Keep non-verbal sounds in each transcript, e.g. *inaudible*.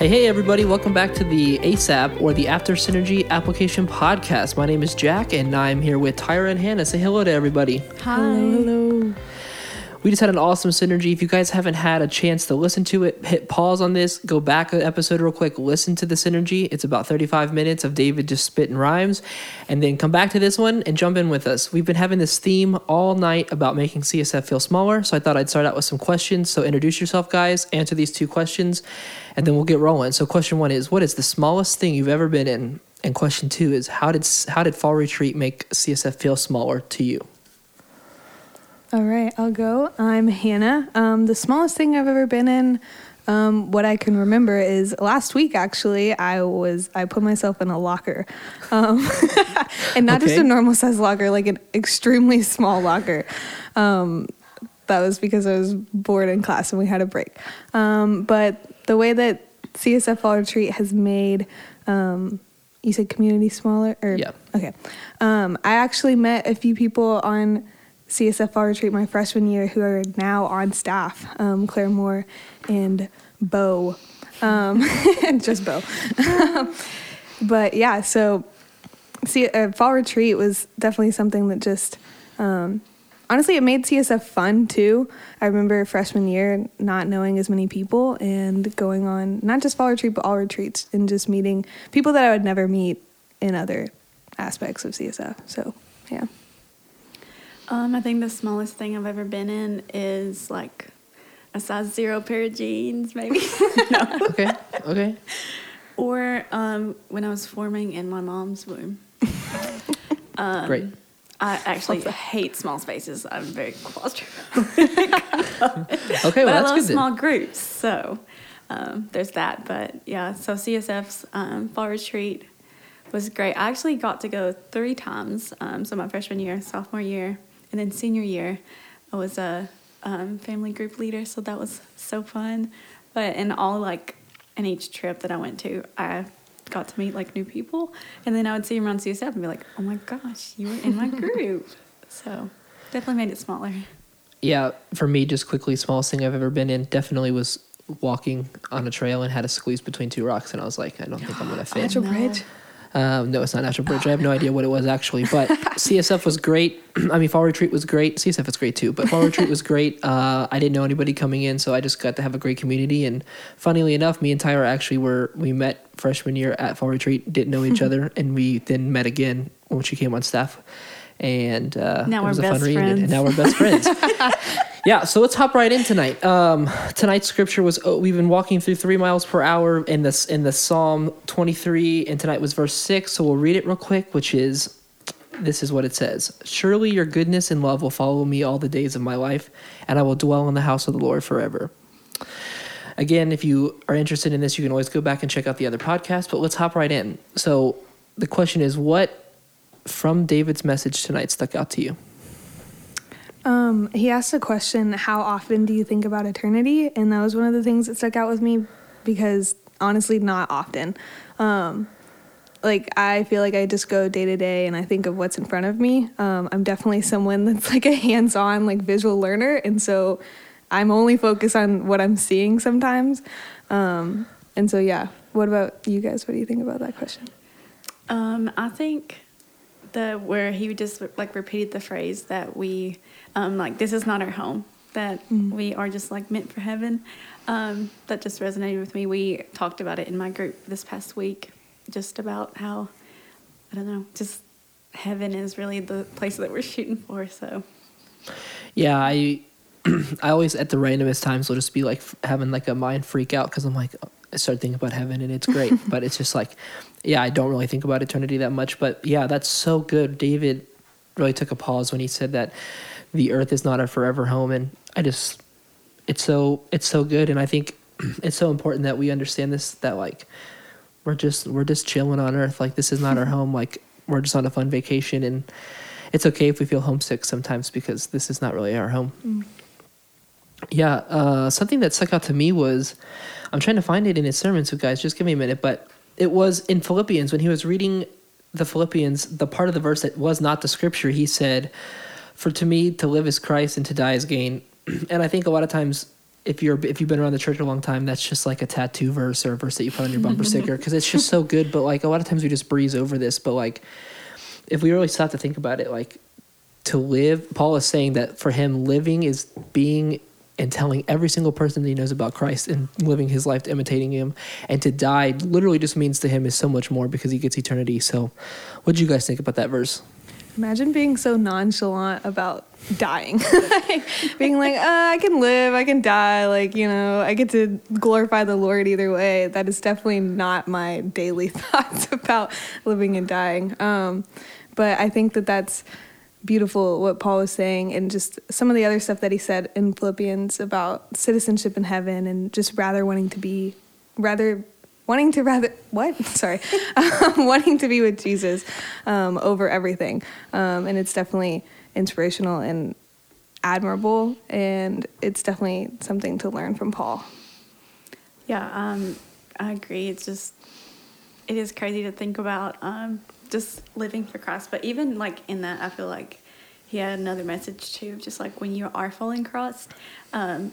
Hey, hey, everybody, welcome back to the ASAP or the After Synergy Application Podcast. My name is Jack, and I'm here with Tyra and Hannah. Say hello to everybody. Hi. Hello. We just had an awesome synergy. If you guys haven't had a chance to listen to it, hit pause on this, go back an episode real quick, listen to the synergy. It's about 35 minutes of David just spitting rhymes, and then come back to this one and jump in with us. We've been having this theme all night about making CSF feel smaller, so I thought I'd start out with some questions. So introduce yourself, guys, answer these two questions, and then we'll get rolling. So question one is, what is the smallest thing you've ever been in? And question two is, how did how did fall retreat make CSF feel smaller to you? All right, I'll go. I'm Hannah. Um, the smallest thing I've ever been in, um, what I can remember is last week. Actually, I was I put myself in a locker, um, *laughs* and not okay. just a normal size locker, like an extremely small locker. Um, that was because I was bored in class and we had a break. Um, but the way that CSF Fall Retreat has made um, you said community smaller or yeah okay um, i actually met a few people on CSFR retreat my freshman year who are now on staff, um, Claire Moore and Bo, um, *laughs* just Bo. *laughs* but yeah, so see, uh, fall retreat was definitely something that just um, honestly it made CSF fun too. I remember freshman year not knowing as many people and going on not just fall retreat but all retreats and just meeting people that I would never meet in other aspects of CSF. So yeah. Um, I think the smallest thing I've ever been in is like a size zero pair of jeans, maybe. no. *laughs* *laughs* Okay. Okay. Or um, when I was forming in my mom's womb. *laughs* Um, Great. I actually hate small spaces. I'm very claustrophobic. okay, well, but I love small groups, so um, there's that. But yeah, so CSF's um, fall retreat was great. I actually got to go three times. Um, so my freshman year, sophomore year, and then senior year, I was a um, family group leader, so that was so fun. But in all like in each trip that I went to, I got to meet like new people, and then I would see them around CSF and be like, "Oh my gosh, you were in my *laughs* group!" so definitely made it smaller. Yeah, for me, just quickly, smallest thing I've ever been in definitely was walking on a trail and had to squeeze between two rocks, and I was like, I don't think I'm gonna *gasps* fit. Natural bridge. Um, no, it's not Natural Bridge. I have no idea what it was actually, but *laughs* CSF was great. I mean, Fall Retreat was great. CSF was great too, but Fall Retreat was great. *laughs* Uh, I didn't know anybody coming in, so I just got to have a great community. And funnily enough, me and Tyra actually were we met freshman year at Fall Retreat, didn't know each *laughs* other, and we then met again when she came on staff. And uh, now it was a fun reunion, friends. and now we're best friends. *laughs* yeah, so let's hop right in tonight. Um, tonight's scripture was oh, we've been walking through three miles per hour in this in the Psalm 23, and tonight was verse six. So we'll read it real quick, which is this is what it says: Surely your goodness and love will follow me all the days of my life, and I will dwell in the house of the Lord forever. Again, if you are interested in this, you can always go back and check out the other podcast. But let's hop right in. So the question is, what from David's message tonight stuck out to you? Um, he asked a question, How often do you think about eternity? And that was one of the things that stuck out with me because honestly, not often. Um, like, I feel like I just go day to day and I think of what's in front of me. Um, I'm definitely someone *laughs* that's like a hands on, like visual learner. And so I'm only focused on what I'm seeing sometimes. Um, and so, yeah. What about you guys? What do you think about that question? Um, I think the where he just like repeated the phrase that we um, like this is not our home that mm. we are just like meant for heaven. Um, that just resonated with me. We talked about it in my group this past week just about how i don't know just heaven is really the place that we're *laughs* shooting for so. Yeah i *clears throat* i always at the randomest times will just be like having like a mind freak out because i'm like start thinking about heaven and it's great, *laughs* but it's just like, yeah, I don't really think about eternity that much. But yeah, that's so good. David really took a pause when he said that the earth is not our forever home, and I just, it's so it's so good, and I think *clears throat* it's so important that we understand this that like we're just we're just chilling on earth like this is not our *laughs* home like we're just on a fun vacation and it's okay if we feel homesick sometimes because this is not really our home mm. Yeah uh, something that stuck out to me was I'm trying to find it in his sermon, so guys, just give me a minute. But it was in Philippians when he was reading the Philippians, the part of the verse that was not the scripture, he said, For to me to live is Christ and to die is gain. *clears throat* and I think a lot of times if you're if you've been around the church a long time, that's just like a tattoo verse or a verse that you put on your bumper *laughs* sticker because it's just so good. But like a lot of times we just breeze over this. But like if we really stop to think about it, like to live, Paul is saying that for him, living is being and telling every single person that he knows about Christ and living his life imitating him. And to die literally just means to him is so much more because he gets eternity. So, what do you guys think about that verse? Imagine being so nonchalant about dying. *laughs* like, being like, uh, I can live, I can die. Like, you know, I get to glorify the Lord either way. That is definitely not my daily *laughs* thoughts about living and dying. Um, but I think that that's beautiful what Paul was saying and just some of the other stuff that he said in Philippians about citizenship in heaven and just rather wanting to be rather wanting to rather what? *laughs* Sorry. um, *laughs* wanting to be with jesus um, over everything. Um, and it's definitely inspirational and admirable and it's definitely something to learn from paul. Yeah, um, I agree. It's just, it is crazy to think about um, just living for Christ. But even like in that, I feel like he had another message too. Just like when you are following Christ, um,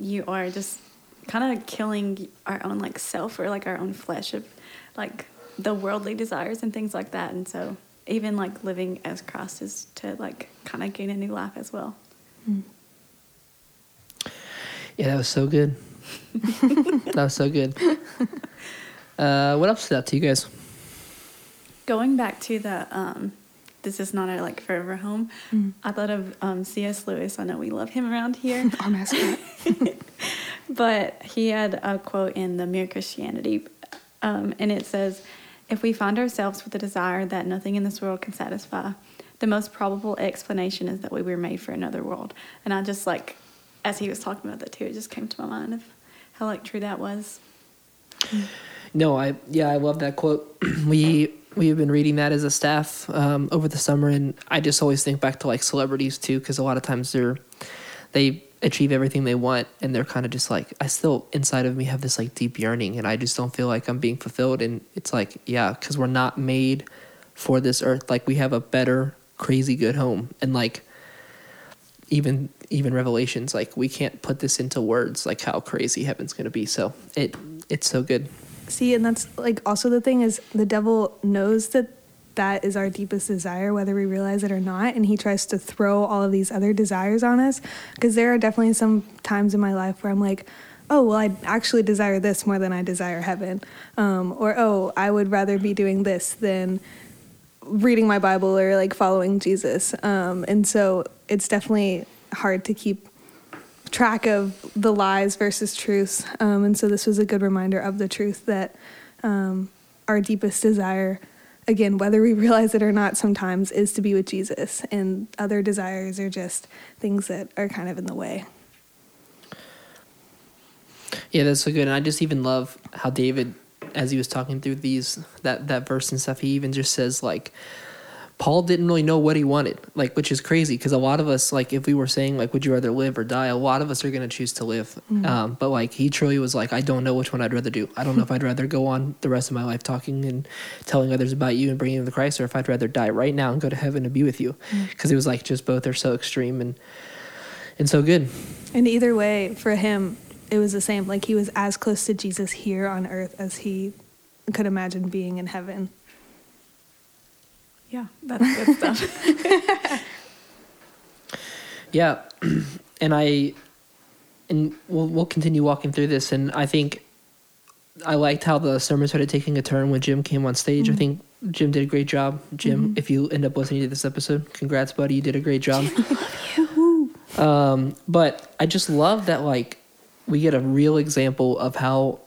you are just kind of killing our own like self or like our own flesh of like the worldly desires and things like that. And so even like living as Christ is to like kind of gain a new life as well. Yeah, that was so good. *laughs* that was so good. *laughs* Uh, what else stood out to you guys? Going back to the um, this is not our like forever home. I thought of um, C.S. Lewis. I know we love him around here, *laughs* our mascot *laughs* but he had a quote in the Mere Christianity, um, and it says, "If we find ourselves with a desire that nothing in this world can satisfy, the most probable explanation is that we were made for another world." And I just like, as he was talking about that too, it just came to my mind of how like true that was. *sighs* *sighs* *sighs* No, I yeah, I love that quote. *clears throat* we we have been reading that as a staff um, over the summer, and I just always think back to like celebrities too, because a lot of times they're they achieve everything they want, and they're kind of just like I still inside of me have this like deep yearning, and I just don't feel like I'm being fulfilled. And it's like yeah, because we're not made for this earth. Like we have a better, crazy good home, and like even even revelations like we can't put this into words like how crazy heaven's going to be so it it's so good see and that's like also the thing is the devil knows that that is our deepest desire whether we realize it or not and he tries to throw all of these other desires on us. Because there are definitely some times in my life where i'm like oh well i actually desire this more than i desire heaven. Um, or oh i would rather be doing this than reading my bible or like following jesus. Um, and so it's definitely hard to keep track of the lies versus truths. Um, and so this was a good reminder of the truth that um, our deepest desire, again, whether we *laughs* realize it or not sometimes, is to be with Jesus. And other desires are just things that are kind of in the way. Yeah, that's so good. And I just even love how David, as he was talking through these that that verse and stuff, he even just says like Paul didn't really know what he wanted, like which is crazy because a lot of us, like if we were saying like, would you rather live or die? A lot of us are gonna choose to live. Um, but like he truly was like, I don't know which one I'd rather do. I don't know if I'd rather go on the rest of my life talking and telling others about you and bringing them to Christ, or if I'd rather die right now and go to heaven and be with you. Because it was like just both are so extreme and and so good. And either way, for him, it was the same. Like he was as close to Jesus here on earth as he could imagine being in heaven. Yeah, that's good stuff. *laughs* Yeah, *clears throat* and I, and we'll we'll continue walking through this, and I think I liked how the sermon started taking a turn when Jim came on stage. I think Jim did a great job. Jim, if you end up listening to this episode, congrats, buddy, you did a great job. *laughs* um, but I just love that like we get a real example of how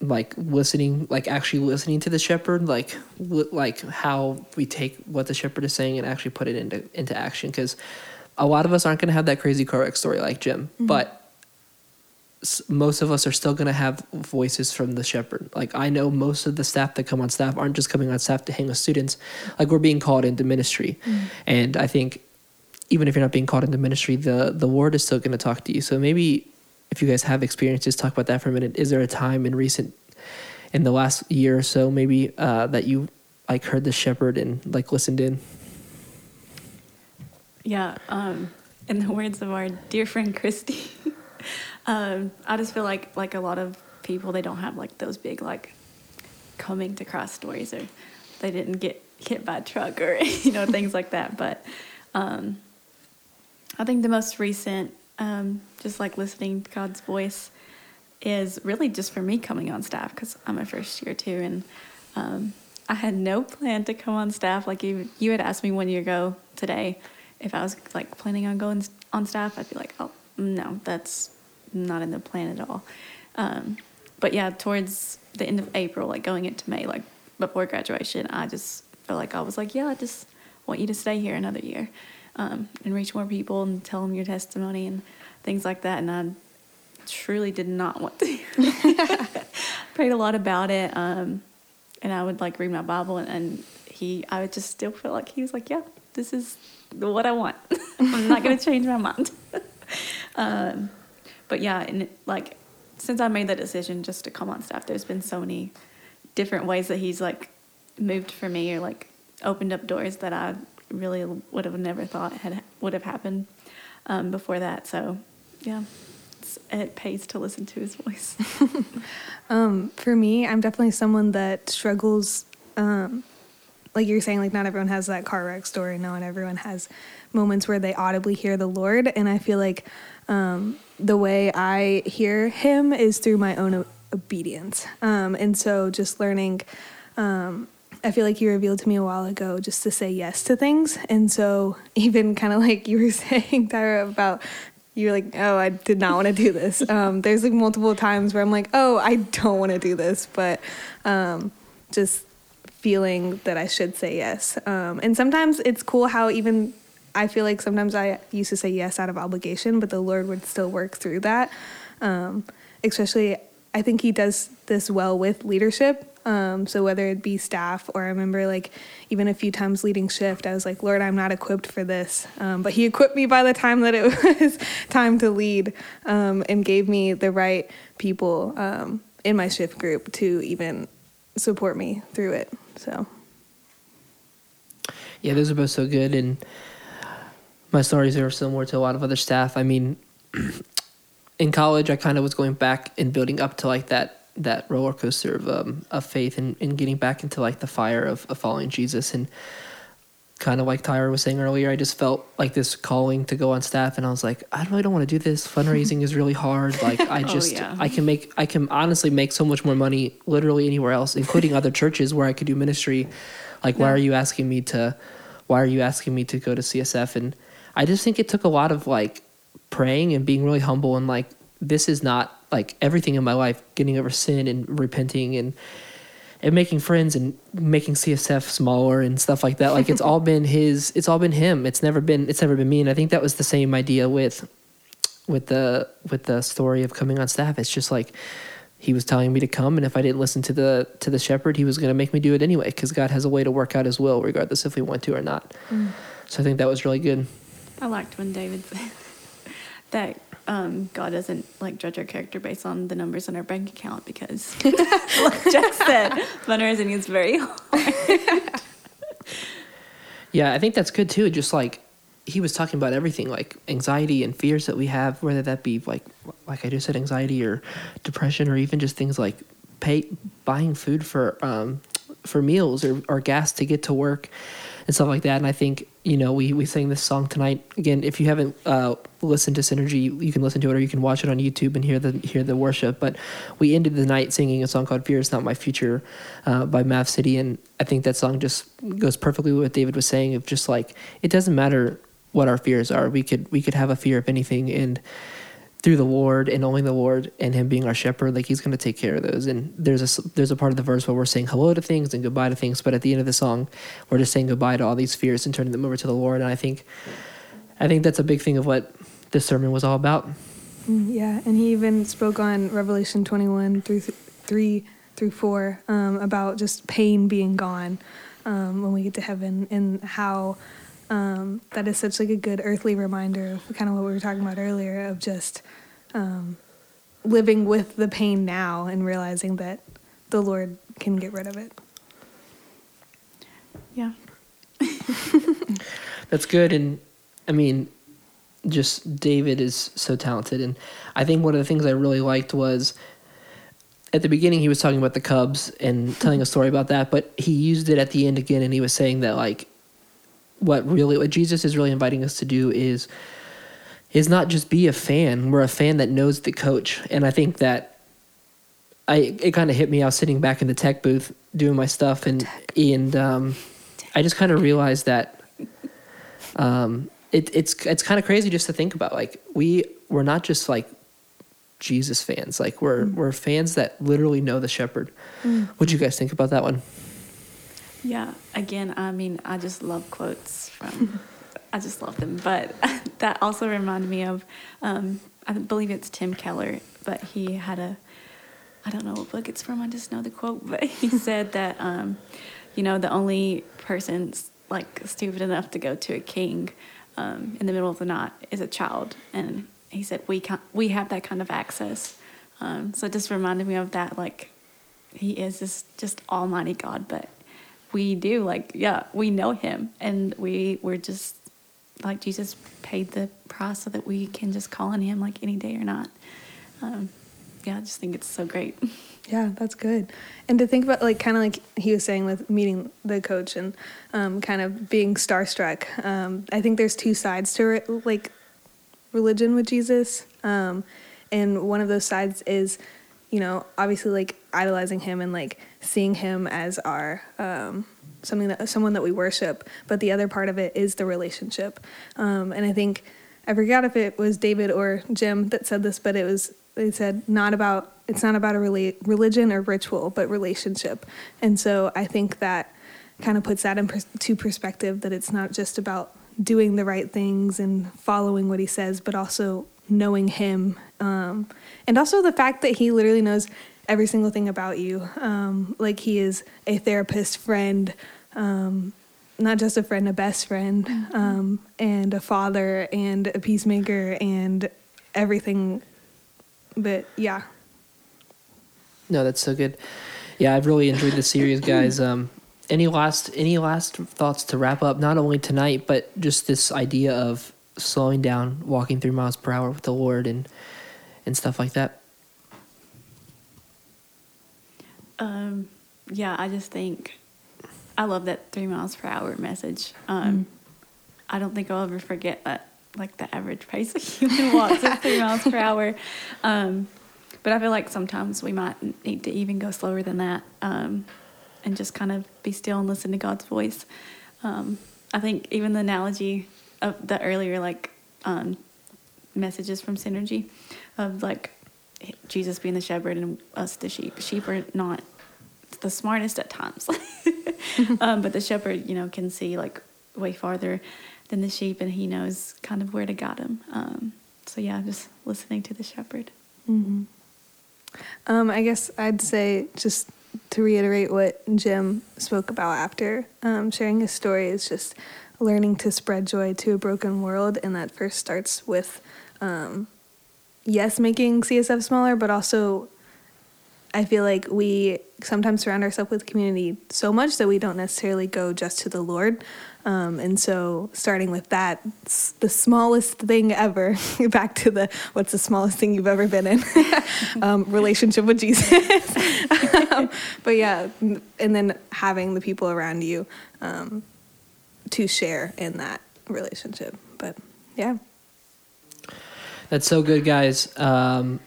like listening like actually listening to the shepherd like li- like how we take what the shepherd is saying and actually put it into into action. Because a lot of us aren't going to have that crazy car wreck story like jim mm-hmm. but s- most of us are still going to have voices from the shepherd. Like i know most of the staff that come on staff aren't just coming on staff to hang with students. Like we're being called into ministry. Mm-hmm. And i think even if you're not being called into ministry the the word is still going to talk to you. So maybe if you guys have experiences talk about that for a minute is there a time in recent in the last year or so maybe uh, that you like heard the shepherd and like listened in Yeah, um, in the words of our dear friend Christy, *laughs* Um, I just feel like like a lot of people they don't have like those big like coming to Christ stories or they didn't get hit by a truck or *laughs* you know things like that. But um, I think the most recent, um, just like listening to God's voice, is really just for me coming on staff because I'm a first year too, and um, I had no plan to come on staff. Like you, you had asked me one year ago today if I was like planning on going on staff. I'd be like, oh no, that's not in the plan at all. Um, but yeah, towards the end of April, like going into May, like before graduation, I just felt like I was like, yeah, I just want you to stay here another year um, and reach more people and tell them your testimony and things like that. And I truly did not want to. *laughs* Prayed a lot about it. Um, and I would like read my Bible and, and he, I would just still feel like he was like, yeah, this is what I want. *laughs* I'm not going *laughs* to change my mind. um, but yeah, and like since I made that decision just to come on staff, there's been so many different ways that he's like moved for me or like opened up doors that I really would have never thought had would have happened um, before that. So yeah, it pays to listen to his voice. *laughs* um, for me, I'm definitely someone that struggles. Um, like you're saying, like not everyone has that car wreck story. No, and everyone has moments where they audibly hear the Lord, and I feel like um, the way I hear Him is through my own obedience. Um, and so just learning, um, I feel like you revealed to me a while ago just to say yes to things. And so *laughs* even kind of like you were *laughs* saying, Tyra, about you're like, oh, I did not want to do this. *laughs* Um, there's like multiple times where I'm like, oh, I don't want to do this, but um, just feeling that I should say yes. Um, and sometimes it's cool how even I feel like sometimes I used to say yes out of obligation, but the Lord would still work through that. Um, especially, I think He does this well with leadership. Um, so whether it be staff or I remember like even a few times leading shift, I was like, Lord, I'm not equipped for this. Um, but He equipped me by the time that it *laughs* was time to lead um, and gave me the right people um, in my shift group to even support me through it. So. Yeah, those are both so good and my stories are similar to a lot of other staff. I mean, *clears throat* in college, I kind of was going back and building up to like that that roller coaster of um, of faith and, and getting back into like the fire of, of following Jesus and kind of like Tyra was saying earlier, I just felt like this calling to go on staff, and I was like, I really don't want to do this. *laughs* Fundraising is really hard. Like, I *laughs* oh, just, oh, yeah. I can make, I can honestly make so much more money literally anywhere else, including other churches where I could do ministry. Like, yeah. why are you asking me to? Why are you asking me to go to CSF? And I just think it took a lot of like praying and being really humble and like this is not like everything in my life getting over sin and repenting and and making friends and making CSF smaller and stuff like that. Like it's all *laughs* been his. It's all been him. It's never been. It's never been me. And I think that was the same idea with with the with the story of coming on staff. It's just like he was telling me to come, and if I didn't listen to the to the shepherd, he was going to make me do it anyway. Because God has a way to work out His will, regardless if we want to or not. Mm. So I think that was really good. I liked when David said *laughs* that um, God doesn't like judge our character based on the numbers in our bank account because, *laughs* like Jack said, fundraising is very hard. yeah, I think that's good too. Just like he was talking about everything, like anxiety and fears that we have, whether that be like, like I just said, anxiety or depression, or even just things like pay buying food for um, for meals or, or gas to get to work and stuff like that. And I think you know we we sang this song tonight again. If you haven't uh, listened to Synergy, you can listen to it or you can watch it on YouTube and hear the hear the worship. But we ended the night singing a song called "Fear Is Not My Future" uh, by Mav City, and I think that song just goes perfectly with what David was saying. Of just like it doesn't matter what our fears are. We could we could have a fear of anything and through the Lord and only the Lord and Him being our shepherd, like He's going to take care of those. And there's a there's a part of the verse where we're saying hello to things and goodbye to things, but at the end of the song, we're just saying goodbye to all these fears and turning them over to the Lord. And I think, I think that's a big thing of what this sermon was all about. Mm, yeah, and he even spoke on Revelation 21 through th- three through four um, about just pain being gone um, when we get to heaven and how. Um, that is such like a good earthly reminder of kind of what we were talking about earlier of just um, living with the pain now and realizing that the Lord can get rid of it. Yeah. *laughs* That's good. And I mean, just David is so talented, and I think one of the things I really liked was at the beginning he was talking about the Cubs and telling a story about that, but he used it at the end again, and he was saying that like what really what Jesus is really inviting us to do is is not just be a fan. We're a fan that knows the coach, and I think that I it kind of hit me. I was sitting back in the tech booth doing my stuff, and and um, I just kind of realized that um, it, it's it's kind of crazy just to think about. Like we we're not just like Jesus fans. Like we're Mm. we're fans that literally know the shepherd. What'd you guys think about that one? Yeah, again, I mean, I just love quotes from, *laughs* I just love them. But *laughs* that also reminded me of, um, I believe it's Tim Keller, but he had a, I don't know what book it's from, I just know the quote, but he *laughs* said that, um, you know, the only person like stupid enough to go to a king um, in the middle of the night is a child. And he said, we, can we have that kind of access. Um, so it just reminded me of that, like, he is this just almighty God, but we do like yeah we know him and we we're just like jesus paid the price so that we can just call on him like any day or not um, yeah i just think it's so great *laughs* Yeah, that's good. And to think about, like, kind of like he was saying with meeting the coach and um, kind of being starstruck. Um, I think there's two sides to it, like religion with Jesus. Um, and one of those sides is, you know, obviously like idolizing him and like seeing him as our um, something that someone that we worship. But the other part of it is the relationship. Um, and I think I forgot if it was David or Jim that said this, but it was they said not about it's not about a rela- religion or ritual, but relationship. And so I think that kind of puts that into perspective that it's not just about doing the right things and following what he says, but also knowing him. Um, and also the fact that he literally knows every single thing about you. Um, like he is a therapist, friend, um, not just a friend, a best friend, um, and a father, and a peacemaker, and everything. But yeah, No, that's so good. Yeah, I've really enjoyed the series, guys. *clears throat* Um, any last any last thoughts to wrap up? Not only tonight, but just this idea of slowing down, walking three miles per hour with the Lord, and and stuff like that. um, yeah i just think i love that three miles per hour message um, i don't think i'll ever forget that like the average pace a *laughs* human walks is three miles per hour um, but i feel like sometimes we might need to even go slower than that um, and just kind of be still and listen to god's voice. Um, i think even the analogy of the earlier like um, messages from synergy of like jesus being the shepherd and us the sheep. Sheep are not the smartest at times. *laughs* Um, but the shepherd you know can see like way farther than the sheep and he knows kind of where to guide them um, so yeah just listening to the shepherd um, I guess I'd say just to reiterate what Jim spoke about after um, sharing his story is just learning to spread joy to a broken world, and that first starts with, um, yes, making CSF smaller, but also I feel like we sometimes surround ourselves with community so much that we don't necessarily go just to the Lord. Um, and so, starting with that, the smallest thing ever, *laughs* back to the what's the smallest thing you've ever been in? *laughs* um, relationship with Jesus. *laughs* um, but yeah, and then having the people around you um, to share in that relationship. But yeah. That's so good, guys. Um,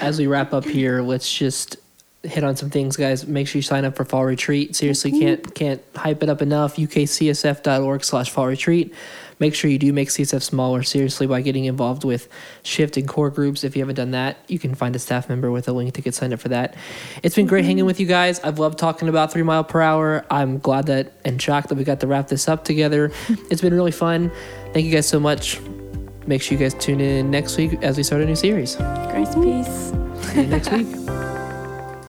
as we wrap up here, let's just hit on some things, guys. Make sure you sign up for fall retreat. Seriously, can't can't hype it up enough. ukcsf.org slash fall retreat. Make sure you do make CSF smaller, seriously, by getting involved with shift and core groups. If you haven't done that, you can find a staff member with a link to get signed up for that. It's been great mm-hmm. hanging with you guys. I've loved talking about three mile per hour. I'm glad that and shocked that we got to wrap this up together. *laughs* It's been really fun. Thank you guys so much. Make sure you guys tune in next week as we start a new series. grace peace See you next week. *laughs*